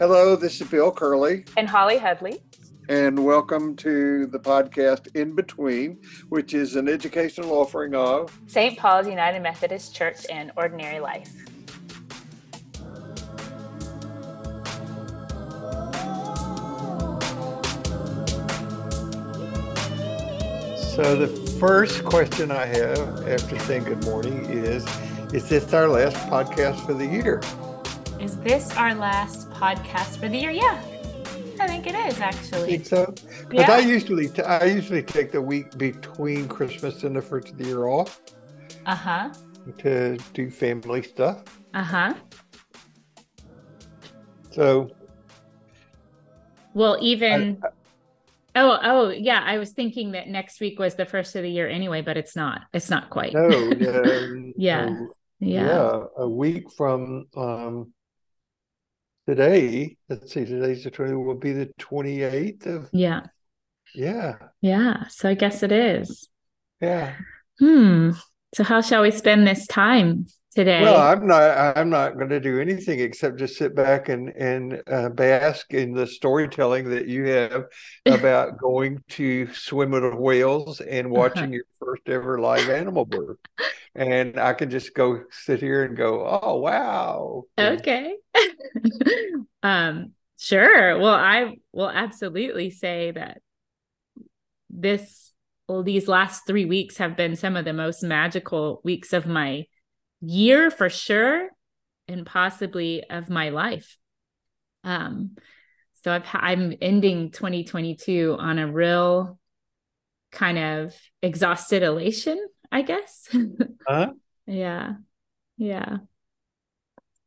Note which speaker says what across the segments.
Speaker 1: Hello, this is Bill Curley.
Speaker 2: And Holly Headley.
Speaker 1: And welcome to the podcast In Between, which is an educational offering of
Speaker 2: St. Paul's United Methodist Church and Ordinary Life.
Speaker 1: So, the first question I have after saying good morning is Is this our last podcast for the year?
Speaker 2: Is this our last podcast for the year? Yeah, I think it is actually.
Speaker 1: I think so. Because yeah. I usually t- I usually take the week between Christmas and the first of the year off.
Speaker 2: Uh huh.
Speaker 1: To do family stuff.
Speaker 2: Uh huh.
Speaker 1: So.
Speaker 2: Well, even. I, I, oh, oh, yeah. I was thinking that next week was the first of the year anyway, but it's not. It's not quite.
Speaker 1: No.
Speaker 2: yeah. yeah.
Speaker 1: yeah. A week from um, today, let's see, today's the 20 will be the 28th of
Speaker 2: Yeah.
Speaker 1: Yeah.
Speaker 2: Yeah. So I guess it is.
Speaker 1: Yeah.
Speaker 2: Hmm. So how shall we spend this time today?
Speaker 1: Well, I'm not I'm not going to do anything except just sit back and and uh, bask in the storytelling that you have about going to swim with whales and uh-huh. watching uh-huh. your first ever live animal birth. And I can just go sit here and go, "Oh, wow."
Speaker 2: Okay. um sure. Well, I will absolutely say that this well, these last three weeks have been some of the most magical weeks of my year for sure, and possibly of my life. Um, so I've I'm ending 2022 on a real kind of exhausted elation, I guess.
Speaker 1: huh?
Speaker 2: yeah. Yeah.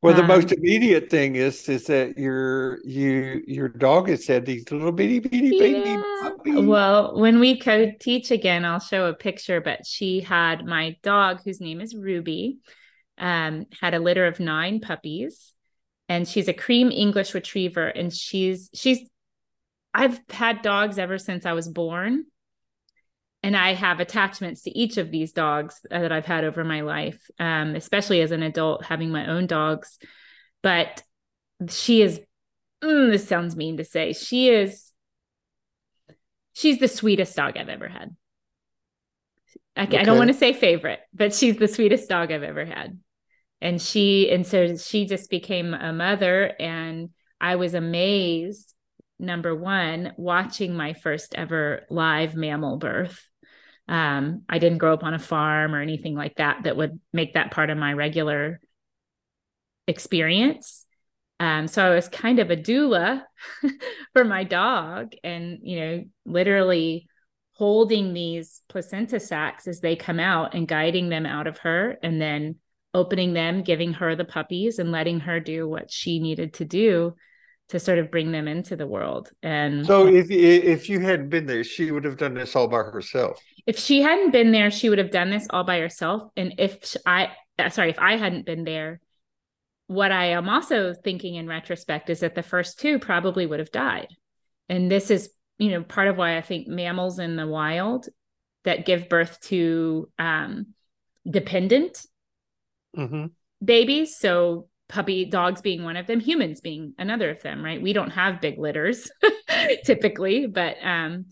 Speaker 1: Well, the um, most immediate thing is is that your you your dog has had these little bitty bitty baby yeah. puppies.
Speaker 2: Well, when we co-teach again, I'll show a picture. But she had my dog, whose name is Ruby, um, had a litter of nine puppies, and she's a cream English Retriever, and she's she's I've had dogs ever since I was born, and I have attachments to each of these dogs that I've had over my life, um, especially as an adult having my own dogs. But she is, mm, this sounds mean to say, she is, she's the sweetest dog I've ever had. I, okay. I don't want to say favorite, but she's the sweetest dog I've ever had. And she, and so she just became a mother. And I was amazed, number one, watching my first ever live mammal birth um, I didn't grow up on a farm or anything like that that would make that part of my regular experience. Um, so I was kind of a doula for my dog and, you know, literally holding these placenta sacs as they come out and guiding them out of her and then opening them, giving her the puppies and letting her do what she needed to do to sort of bring them into the world. And
Speaker 1: so if if you hadn't been there, she would have done this all by herself.
Speaker 2: If she hadn't been there, she would have done this all by herself. And if I uh, sorry, if I hadn't been there, what I am also thinking in retrospect is that the first two probably would have died. And this is, you know, part of why I think mammals in the wild that give birth to um, dependent
Speaker 1: mm-hmm.
Speaker 2: babies. So puppy dogs being one of them humans being another of them right we don't have big litters typically but um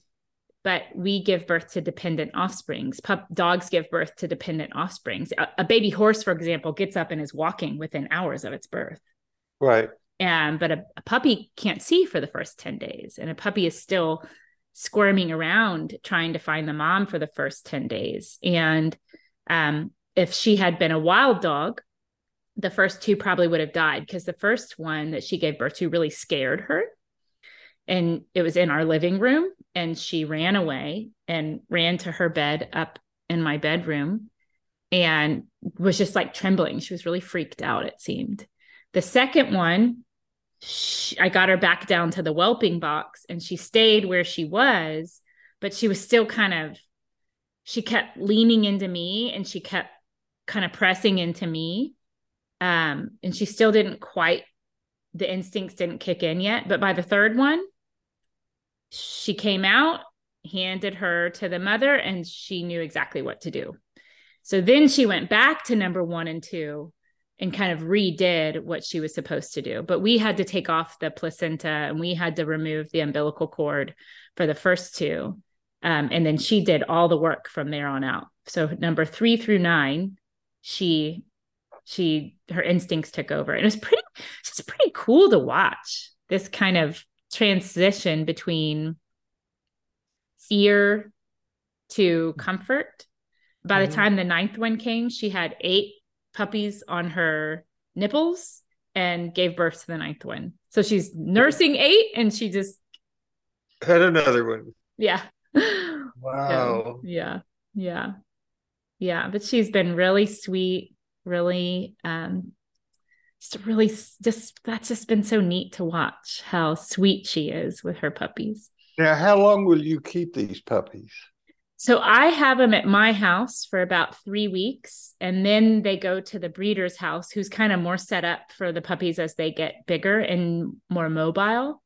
Speaker 2: but we give birth to dependent offsprings. Pup dogs give birth to dependent offsprings. A, a, baby horse for example gets up and is walking within hours of its birth.
Speaker 1: Right.
Speaker 2: And but a, a puppy can't see for the first 10 days and a puppy is still squirming around trying to find the mom for the first 10 days. And um if she had been a wild dog the first two probably would have died because the first one that she gave birth to really scared her. And it was in our living room, and she ran away and ran to her bed up in my bedroom and was just like trembling. She was really freaked out, it seemed. The second one, she, I got her back down to the whelping box and she stayed where she was, but she was still kind of, she kept leaning into me and she kept kind of pressing into me um, and she still didn't quite, the instincts didn't kick in yet. But by the third one, she came out, handed her to the mother, and she knew exactly what to do. So then she went back to number one and two and kind of redid what she was supposed to do. But we had to take off the placenta and we had to remove the umbilical cord for the first two. Um, and then she did all the work from there on out. So number three through nine, she she her instincts took over. And it was pretty it's pretty cool to watch this kind of transition between fear to comfort. By mm-hmm. the time the ninth one came, she had eight puppies on her nipples and gave birth to the ninth one. So she's nursing eight and she just
Speaker 1: had another one.
Speaker 2: Yeah.
Speaker 1: Wow.
Speaker 2: So, yeah. Yeah. Yeah. But she's been really sweet, really, um, just really just that's just been so neat to watch how sweet she is with her puppies.
Speaker 1: Now, how long will you keep these puppies?
Speaker 2: So I have them at my house for about three weeks, and then they go to the breeder's house, who's kind of more set up for the puppies as they get bigger and more mobile.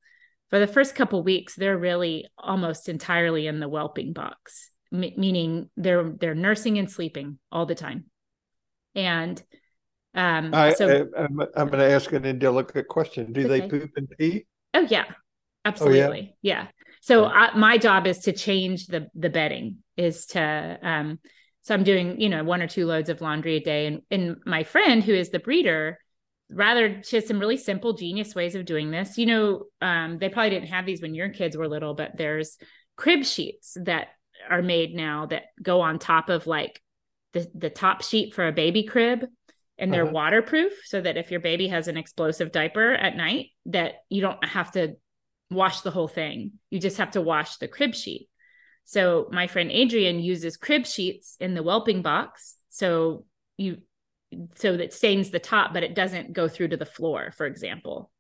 Speaker 2: For the first couple weeks, they're really almost entirely in the whelping box, m- meaning they're they're nursing and sleeping all the time. And um,
Speaker 1: I, so I, am I'm going to ask an indelicate question: Do they poop and pee?
Speaker 2: Oh yeah, absolutely, oh, yeah. yeah. So I, my job is to change the the bedding is to um so I'm doing, you know, one or two loads of laundry a day. And and my friend who is the breeder, rather she has some really simple, genius ways of doing this. You know, um, they probably didn't have these when your kids were little, but there's crib sheets that are made now that go on top of like the the top sheet for a baby crib and they're uh-huh. waterproof so that if your baby has an explosive diaper at night that you don't have to wash the whole thing you just have to wash the crib sheet so my friend Adrian uses crib sheets in the whelping box. So you so that stains the top, but it doesn't go through to the floor, for example.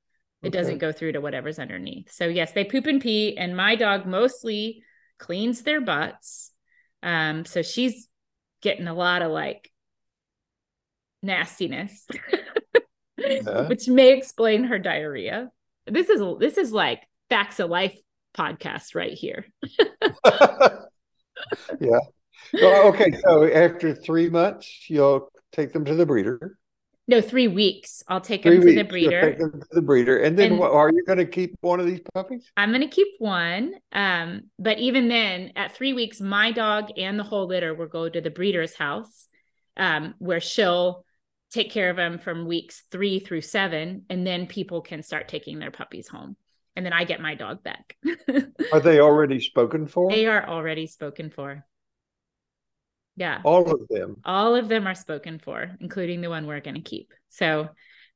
Speaker 2: It okay. doesn't go through to whatever's underneath. So yes, they poop and pee, and my dog mostly cleans their butts. Um, so she's getting a lot of like nastiness, yeah. which may explain her diarrhea. This is this is like facts of life podcast right here.
Speaker 1: yeah. Well, okay. So after three months, you'll take them to the breeder.
Speaker 2: No, three weeks. I'll take them to the breeder.
Speaker 1: take them to the breeder, and then and what, are you going to keep one of these puppies?
Speaker 2: I'm going to keep one. Um, but even then, at three weeks, my dog and the whole litter will go to the breeder's house, um, where she'll take care of them from weeks three through seven, and then people can start taking their puppies home and then I get my dog back.
Speaker 1: are they already spoken for?
Speaker 2: They are already spoken for. Yeah.
Speaker 1: All of them.
Speaker 2: All of them are spoken for, including the one we're going to keep. So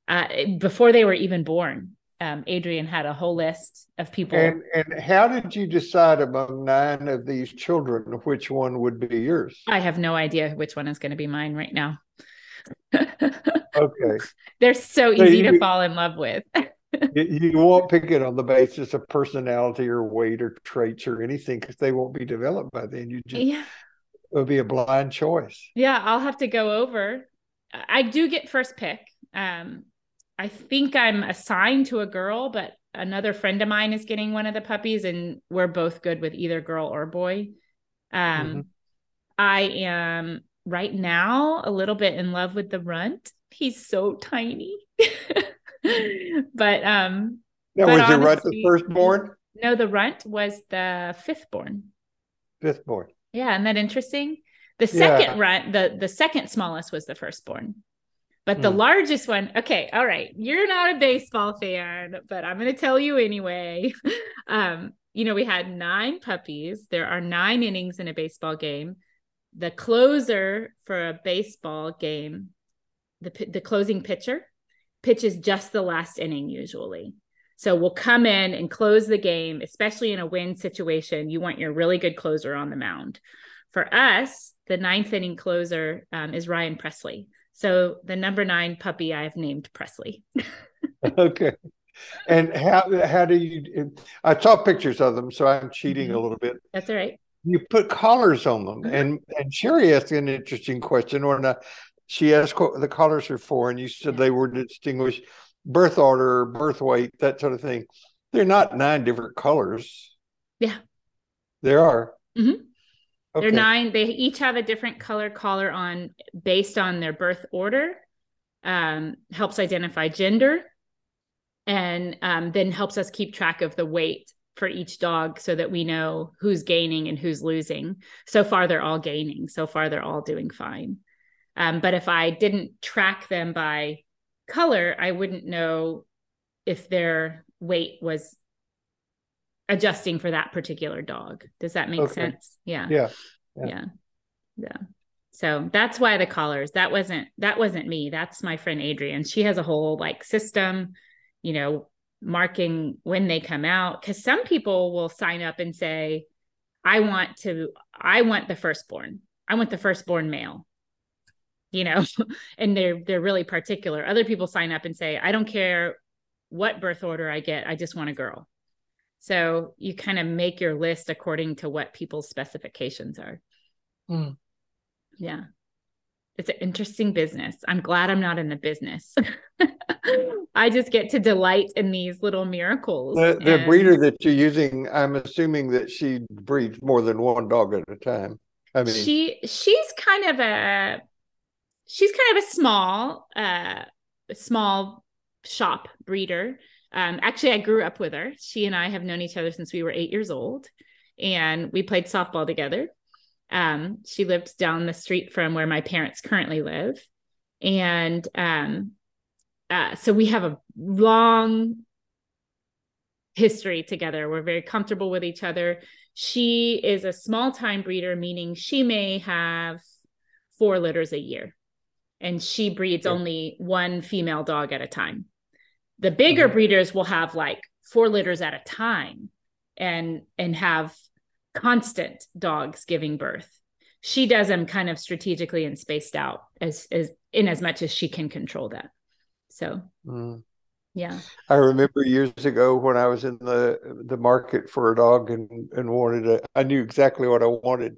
Speaker 2: uh, before they were even born, um, Adrian had a whole list of people.
Speaker 1: And, and how did you decide among nine of these children which one would be yours?
Speaker 2: I have no idea which one is going to be mine right now.
Speaker 1: okay.
Speaker 2: They're so, so easy you, to fall in love with
Speaker 1: you, won't pick it on the basis of personality or weight or traits or anything because they won't be developed by then. You just yeah. it'll be a blind choice.
Speaker 2: Yeah, I'll have to go over. I do get first pick. Um, I think I'm assigned to a girl, but another friend of mine is getting one of the puppies, and we're both good with either girl or boy. Um, mm-hmm. I am right now a little bit in love with the runt. He's so tiny. but um
Speaker 1: now, but was honestly, the runt the firstborn?
Speaker 2: No, the runt was the fifthborn.
Speaker 1: Fifthborn.
Speaker 2: Yeah, isn't that interesting? The second yeah. runt, the the second smallest was the firstborn. But the hmm. largest one, okay, all right. You're not a baseball fan, but I'm going to tell you anyway. um, you know, we had nine puppies. There are nine innings in a baseball game. The closer for a baseball game, the the closing pitcher pitches just the last inning usually. So we'll come in and close the game, especially in a win situation. You want your really good closer on the mound. For us, the ninth inning closer um, is Ryan Pressly. So the number nine puppy I've named Presley.
Speaker 1: okay. And how how do you? I saw pictures of them, so I'm cheating mm-hmm. a little bit.
Speaker 2: That's all right.
Speaker 1: You put collars on them, mm-hmm. and and Sherry asked an interesting question, or not she asked what the collars are for, and you said they were to distinguish birth order, birth weight, that sort of thing. They're not nine different colors.
Speaker 2: Yeah,
Speaker 1: there are.
Speaker 2: Mm-hmm. Okay. They're nine. They each have a different color collar on based on their birth order. um, helps identify gender and um, then helps us keep track of the weight for each dog so that we know who's gaining and who's losing. So far, they're all gaining. So far, they're all doing fine. Um, but if I didn't track them by color, I wouldn't know if their weight was adjusting for that particular dog. Does that make okay. sense?
Speaker 1: Yeah. yeah.
Speaker 2: Yeah. Yeah. Yeah. So that's why the collars. That wasn't that wasn't me. That's my friend Adrian. She has a whole like system, you know, marking when they come out cuz some people will sign up and say I want to I want the firstborn. I want the firstborn male. You know, and they're they're really particular. Other people sign up and say I don't care what birth order I get. I just want a girl. So you kind of make your list according to what people's specifications are. Mm. Yeah. It's an interesting business. I'm glad I'm not in the business. I just get to delight in these little miracles.
Speaker 1: The, the and... breeder that you're using, I'm assuming that she breeds more than one dog at a time. I mean,
Speaker 2: she she's kind of a she's kind of a small uh small shop breeder. Um, actually, I grew up with her. She and I have known each other since we were eight years old, and we played softball together. Um, she lived down the street from where my parents currently live, and um, uh, so we have a long history together. We're very comfortable with each other. She is a small time breeder, meaning she may have four litters a year, and she breeds only one female dog at a time. The bigger mm-hmm. breeders will have like four litters at a time and and have constant dogs giving birth. She does them kind of strategically and spaced out as as in as much as she can control that. So mm. yeah.
Speaker 1: I remember years ago when I was in the the market for a dog and and wanted a I knew exactly what I wanted.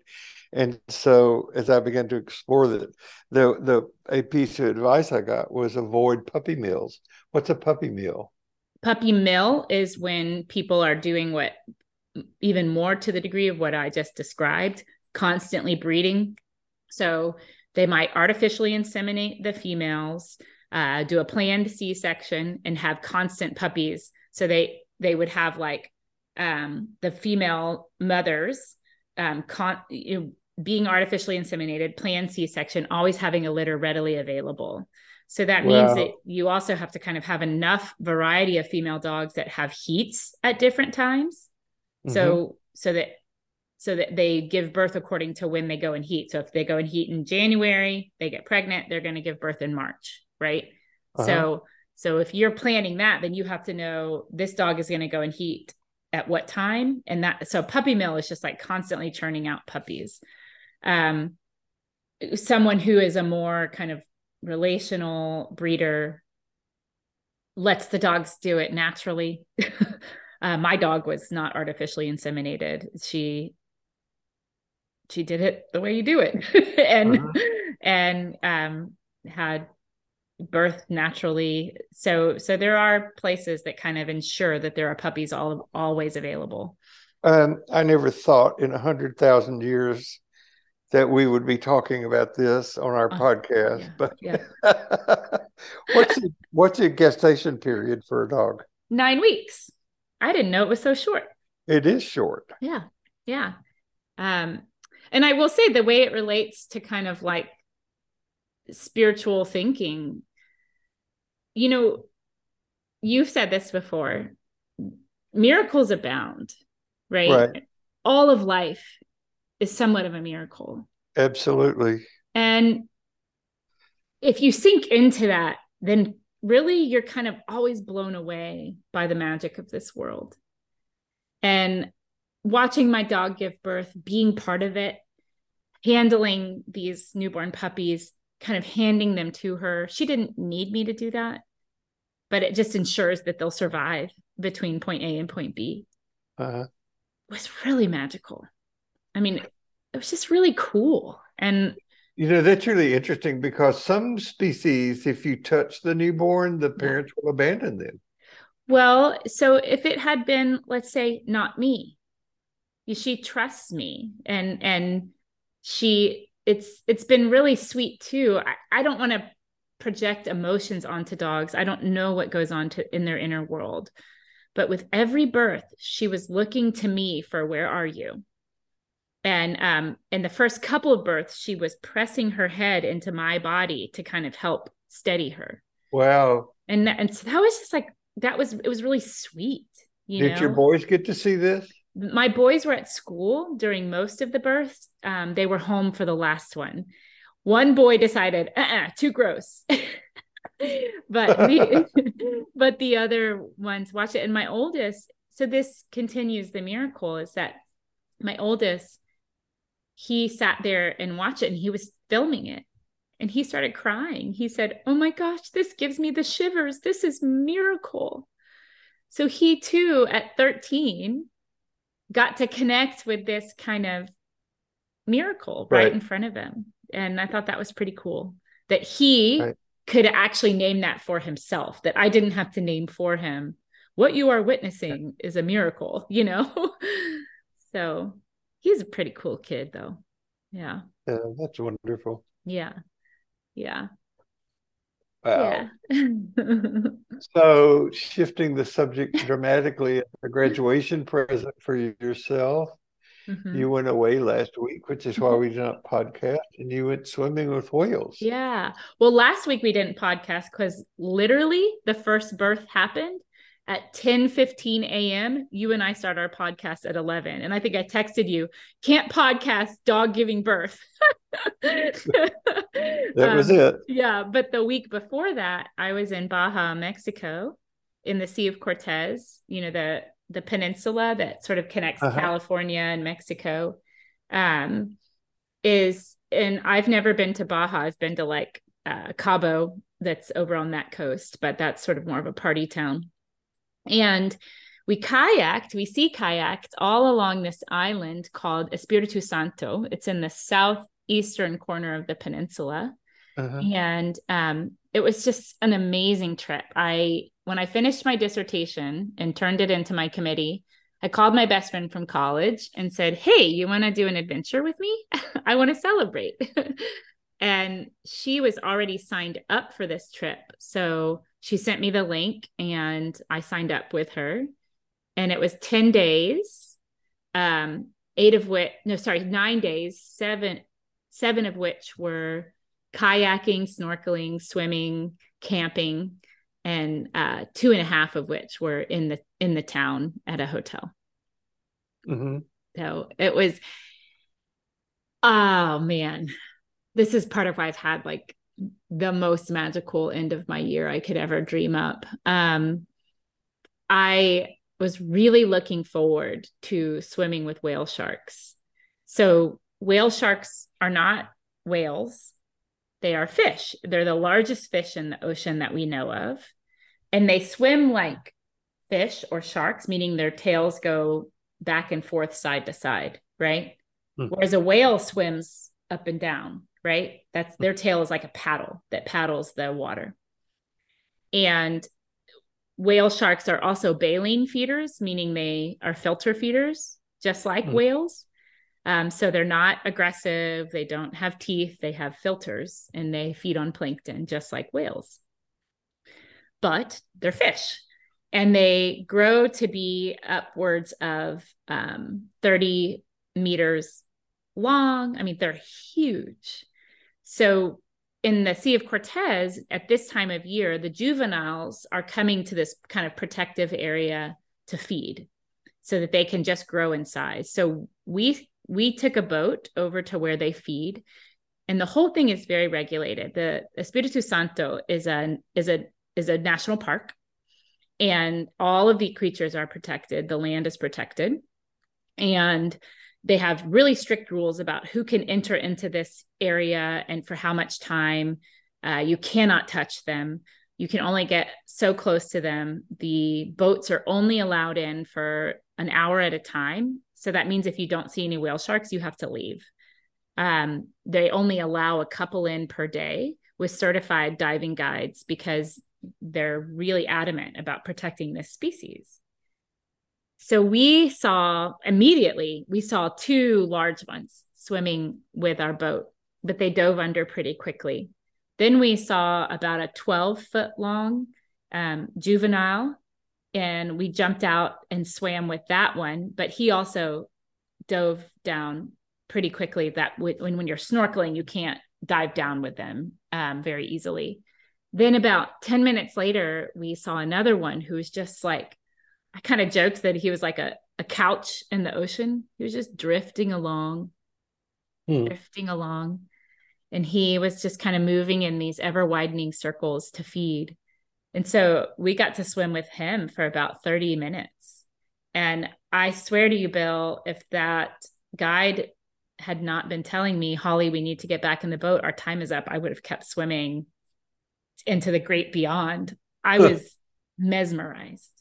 Speaker 1: And so as I began to explore that, the the a piece of advice I got was avoid puppy mills What's a puppy mill?
Speaker 2: Puppy mill is when people are doing what even more to the degree of what I just described, constantly breeding. So they might artificially inseminate the females, uh, do a planned C-section, and have constant puppies. So they they would have like um, the female mothers um, con- you know, being artificially inseminated, planned C-section, always having a litter readily available. So that means that you also have to kind of have enough variety of female dogs that have heats at different times. Mm-hmm. So so that so that they give birth according to when they go in heat. So if they go in heat in January, they get pregnant, they're going to give birth in March, right? Uh-huh. So so if you're planning that, then you have to know this dog is going to go in heat at what time and that so puppy mill is just like constantly churning out puppies. Um someone who is a more kind of relational breeder lets the dogs do it naturally. uh, my dog was not artificially inseminated. She she did it the way you do it, and uh-huh. and um, had birth naturally. So so there are places that kind of ensure that there are puppies all always available.
Speaker 1: Um, I never thought in a hundred thousand years that we would be talking about this on our uh, podcast. Yeah, but yeah. what's the, what's the gestation period for a dog?
Speaker 2: Nine weeks. I didn't know it was so short.
Speaker 1: It is short.
Speaker 2: Yeah, yeah. Um, and I will say the way it relates to kind of like spiritual thinking. You know, you've said this before. Miracles abound, right? right. All of life is somewhat of a miracle.
Speaker 1: Absolutely.
Speaker 2: And if you sink into that, then really you're kind of always blown away by the magic of this world. And watching my dog give birth, being part of it, handling these newborn puppies, kind of handing them to her. She didn't need me to do that, but it just ensures that they'll survive between point A and point B. Uh-huh. was really magical. I mean, it was just really cool. And
Speaker 1: you know, that's really interesting because some species, if you touch the newborn, the parents will abandon them.
Speaker 2: Well, so if it had been, let's say, not me, she trusts me and and she it's it's been really sweet too. I, I don't want to project emotions onto dogs. I don't know what goes on to in their inner world. But with every birth, she was looking to me for where are you? And um, in the first couple of births, she was pressing her head into my body to kind of help steady her.
Speaker 1: Wow.
Speaker 2: And and so that was just like that was it was really sweet. You
Speaker 1: Did
Speaker 2: know?
Speaker 1: your boys get to see this?
Speaker 2: My boys were at school during most of the births. Um, they were home for the last one. One boy decided, uh-uh, too gross. but the but the other ones watch it. And my oldest, so this continues the miracle is that my oldest, he sat there and watched it and he was filming it. And he started crying. He said, Oh my gosh, this gives me the shivers. This is miracle. So he too, at 13, got to connect with this kind of miracle right, right in front of him. And I thought that was pretty cool that he right. could actually name that for himself, that I didn't have to name for him. What you are witnessing is a miracle, you know? so he's a pretty cool kid, though. Yeah.
Speaker 1: Yeah, that's wonderful.
Speaker 2: Yeah. Yeah.
Speaker 1: Wow. Yeah. so shifting the subject dramatically, a graduation present for yourself. Mm-hmm. You went away last week, which is why mm-hmm. we didn't podcast, and you went swimming with whales.
Speaker 2: Yeah. Well, last week we didn't podcast because literally the first birth happened at 10 15 a.m. You and I start our podcast at 11. And I think I texted you, can't podcast dog giving birth.
Speaker 1: that um, was it.
Speaker 2: Yeah. But the week before that, I was in Baja, Mexico, in the Sea of Cortez, you know, the the peninsula that sort of connects uh-huh. California and Mexico. Um, is and I've never been to Baja. I've been to like uh, Cabo, that's over on that coast, but that's sort of more of a party town. And we kayaked, we sea kayaked all along this island called Espiritu Santo. It's in the southeastern corner of the peninsula. Uh-huh. And um, it was just an amazing trip. I, when I finished my dissertation and turned it into my committee, I called my best friend from college and said, Hey, you want to do an adventure with me? I want to celebrate. and she was already signed up for this trip. So she sent me the link and I signed up with her. And it was 10 days, um, eight of which, no, sorry, nine days, seven, seven of which were kayaking, snorkeling, swimming, camping, and uh, two and a half of which were in the in the town at a hotel. Mm-hmm. So it was, oh man, this is part of why I've had like the most magical end of my year I could ever dream up. Um, I was really looking forward to swimming with whale sharks. So, whale sharks are not whales, they are fish. They're the largest fish in the ocean that we know of. And they swim like fish or sharks, meaning their tails go back and forth side to side, right? Mm-hmm. Whereas a whale swims up and down right? That's their tail is like a paddle that paddles the water. And whale sharks are also baleen feeders, meaning they are filter feeders, just like mm. whales. Um, so they're not aggressive. They don't have teeth. They have filters and they feed on plankton, just like whales. But they're fish and they grow to be upwards of um, 30 meters long. I mean, they're huge. So in the Sea of Cortez at this time of year, the juveniles are coming to this kind of protective area to feed so that they can just grow in size. So we we took a boat over to where they feed and the whole thing is very regulated. The Espiritu Santo is a is a is a national park and all of the creatures are protected. The land is protected. And they have really strict rules about who can enter into this area and for how much time. Uh, you cannot touch them. You can only get so close to them. The boats are only allowed in for an hour at a time. So that means if you don't see any whale sharks, you have to leave. Um, they only allow a couple in per day with certified diving guides because they're really adamant about protecting this species. So we saw immediately, we saw two large ones swimming with our boat, but they dove under pretty quickly. Then we saw about a 12 foot long um, juvenile, and we jumped out and swam with that one. But he also dove down pretty quickly. That when when you're snorkeling, you can't dive down with them um, very easily. Then about 10 minutes later, we saw another one who was just like, I kind of joked that he was like a, a couch in the ocean. He was just drifting along, hmm. drifting along. And he was just kind of moving in these ever widening circles to feed. And so we got to swim with him for about 30 minutes. And I swear to you, Bill, if that guide had not been telling me, Holly, we need to get back in the boat, our time is up, I would have kept swimming into the great beyond. I was mesmerized.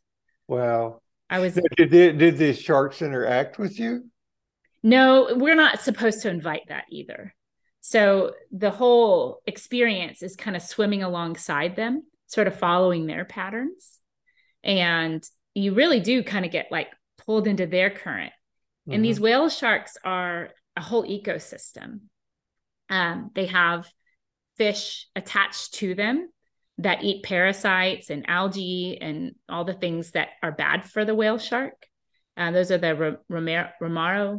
Speaker 1: Wow.
Speaker 2: I was.
Speaker 1: Did, did, did the sharks interact with you?
Speaker 2: No, we're not supposed to invite that either. So the whole experience is kind of swimming alongside them, sort of following their patterns. And you really do kind of get like pulled into their current. Mm-hmm. And these mm-hmm. whale sharks are a whole ecosystem. Um, they have fish attached to them that eat parasites and algae and all the things that are bad for the whale shark. Uh, those are the remora,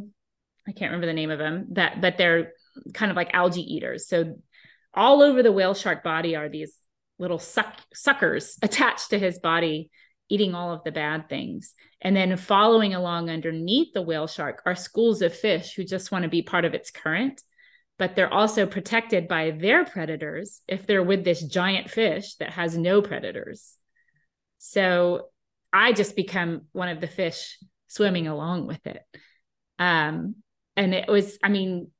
Speaker 2: I can't remember the name of them. That, but they're kind of like algae eaters. So all over the whale shark body are these little suck, suckers attached to his body, eating all of the bad things. And then following along underneath the whale shark are schools of fish who just want to be part of its current but they're also protected by their predators if they're with this giant fish that has no predators. So I just become one of the fish swimming along with it. Um, and it was, I mean,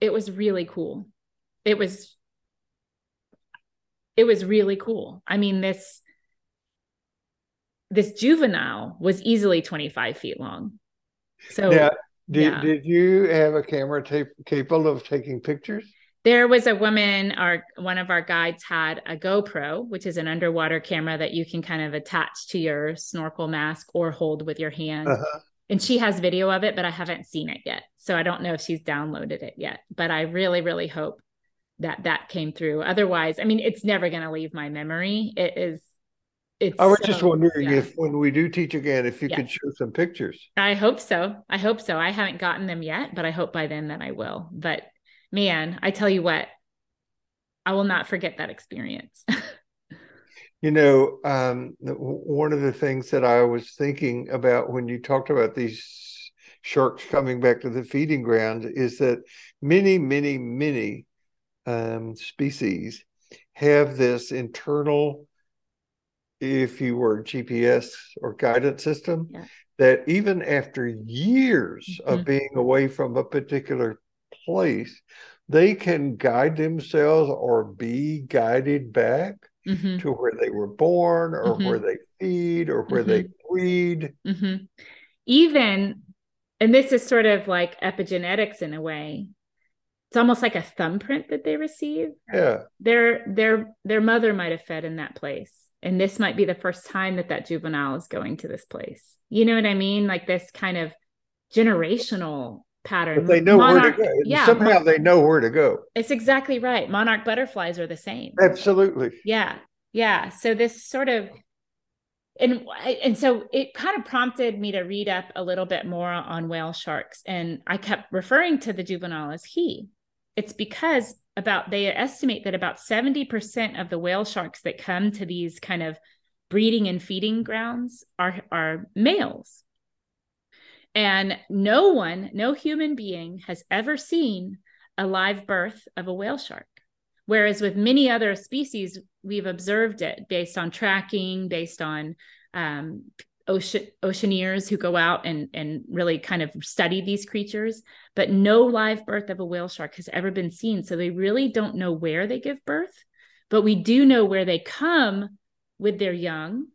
Speaker 2: it was really cool. It was, it was really cool. I mean, this, this juvenile was easily 25 feet long. So
Speaker 1: yeah, did, yeah. did you have a camera tape capable of taking pictures?
Speaker 2: There was a woman, our one of our guides had a GoPro, which is an underwater camera that you can kind of attach to your snorkel mask or hold with your hand. Uh-huh. And she has video of it, but I haven't seen it yet. So I don't know if she's downloaded it yet. But I really, really hope that that came through. Otherwise, I mean, it's never going to leave my memory. It is
Speaker 1: it's I was so, just wondering yeah. if when we do teach again, if you yeah. could show some pictures.
Speaker 2: I hope so. I hope so. I haven't gotten them yet, but I hope by then that I will. But man, I tell you what, I will not forget that experience.
Speaker 1: you know, um, one of the things that I was thinking about when you talked about these sharks coming back to the feeding ground is that many, many, many um, species have this internal if you were GPS or guidance system, yeah. that even after years mm-hmm. of being away from a particular place, they can guide themselves or be guided back mm-hmm. to where they were born or mm-hmm. where they feed or where they mm-hmm. breed.
Speaker 2: Mm-hmm. Even, and this is sort of like epigenetics in a way. It's almost like a thumbprint that they receive.
Speaker 1: Yeah.
Speaker 2: Their their their mother might have fed in that place and this might be the first time that that juvenile is going to this place. You know what i mean? Like this kind of generational pattern.
Speaker 1: But they know monarch, where to go. Yeah. Somehow they know where to go.
Speaker 2: It's exactly right. Monarch butterflies are the same.
Speaker 1: Absolutely.
Speaker 2: Yeah. Yeah. So this sort of and and so it kind of prompted me to read up a little bit more on whale sharks. And i kept referring to the juvenile as he. It's because about they estimate that about 70% of the whale sharks that come to these kind of breeding and feeding grounds are are males. And no one no human being has ever seen a live birth of a whale shark. Whereas with many other species we've observed it based on tracking based on um, ocean oceaneers who go out and and really kind of study these creatures but no live birth of a whale shark has ever been seen so they really don't know where they give birth but we do know where they come with their young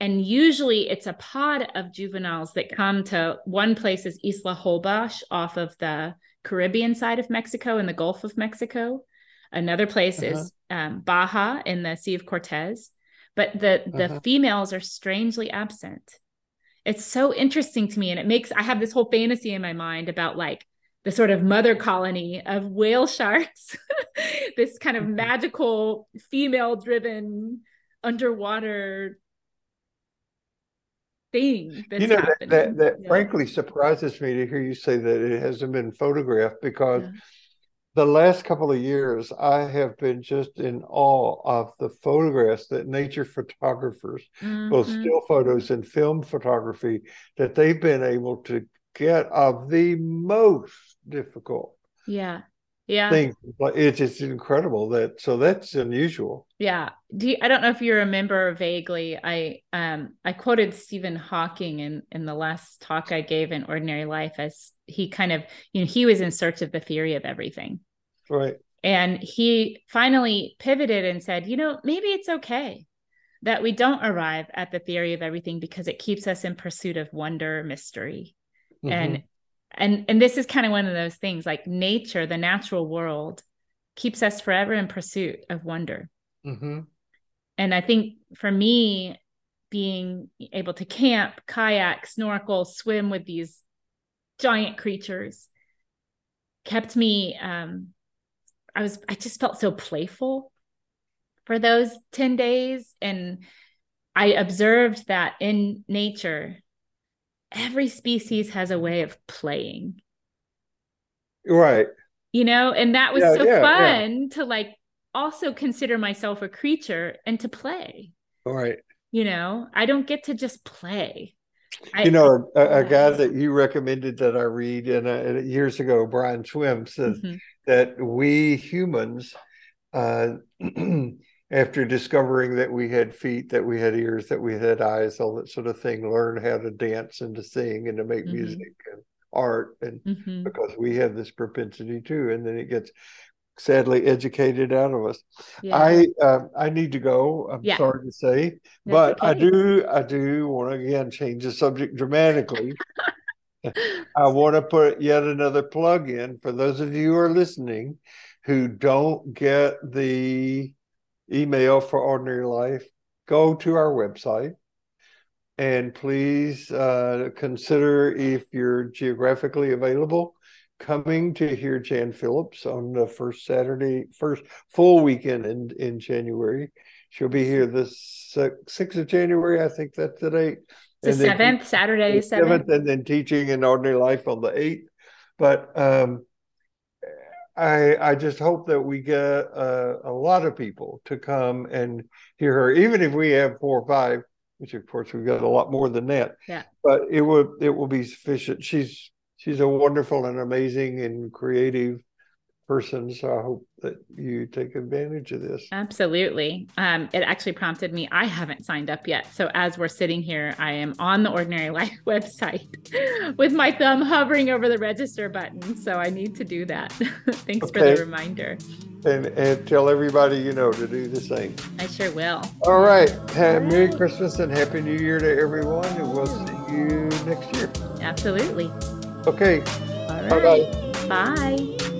Speaker 2: and usually it's a pod of juveniles that come to one place is Isla Holbox off of the Caribbean side of Mexico in the Gulf of Mexico. Another place uh-huh. is um, Baja in the Sea of Cortez but the the uh-huh. females are strangely absent it's so interesting to me and it makes i have this whole fantasy in my mind about like the sort of mother colony of whale sharks, this kind of mm-hmm. magical female driven underwater thing
Speaker 1: you know happening. that, that, that yeah. frankly surprises me to hear you say that it hasn't been photographed because yeah. The last couple of years i have been just in awe of the photographs that nature photographers mm-hmm. both still photos and film photography that they've been able to get of the most difficult
Speaker 2: yeah yeah.
Speaker 1: thing it's just incredible that so that's unusual.
Speaker 2: Yeah. Do you, i don't know if you remember vaguely. I um i quoted stephen hawking in in the last talk i gave in ordinary life as he kind of you know he was in search of the theory of everything.
Speaker 1: Right.
Speaker 2: And he finally pivoted and said you know maybe it's okay that we don't arrive at the theory of everything because it keeps us in pursuit of wonder mystery mm-hmm. and and and this is kind of one of those things like nature the natural world keeps us forever in pursuit of wonder mm-hmm. and i think for me being able to camp kayak snorkel swim with these giant creatures kept me um i was i just felt so playful for those 10 days and i observed that in nature every species has a way of playing.
Speaker 1: Right.
Speaker 2: You know, and that was yeah, so yeah, fun yeah. to like also consider myself a creature and to play.
Speaker 1: Right.
Speaker 2: You know, I don't get to just play.
Speaker 1: I, you know, a, a, guy that you recommended that I read and uh, years ago, Brian Swimme says mm-hmm. that we humans uh, after discovering that we had feet, that we had ears, that we had eyes, all that sort of thing, learn how to dance and to sing and to make mm-hmm. music and art. And mm-hmm. because we have this propensity too. And then it gets sadly educated out of us. Yeah. I uh, I need to go. I'm yeah. sorry to say, That's but okay. I do I do want to again change the subject dramatically. I want to put yet another plug in for those of you who are listening who don't get the email for ordinary life, go to our website and please uh, consider if you're geographically available coming to hear Jan Phillips on the first Saturday, first full weekend in, in January. She'll be here the 6th of January, I think that's the date.
Speaker 2: The seventh, Saturday, seventh,
Speaker 1: and then teaching in ordinary life on the eighth. But um, I I just hope that we get a, a lot of people to come and hear her, even if we have four or five, which of course we've got a lot more than that.
Speaker 2: Yeah.
Speaker 1: But it will it will be sufficient. She's she's a wonderful and amazing and creative person. So I hope that you take advantage of this.
Speaker 2: Absolutely. Um, it actually prompted me. I haven't signed up yet. So as we're sitting here, I am on the Ordinary Life website with my thumb hovering over the register button. So I need to do that. Thanks okay. for the reminder.
Speaker 1: And, and tell everybody you know to do the same.
Speaker 2: I sure will.
Speaker 1: All right. Have Merry Christmas and Happy New Year to everyone. And we'll see you next year.
Speaker 2: Absolutely.
Speaker 1: Okay.
Speaker 2: All right. Bye-bye. Bye.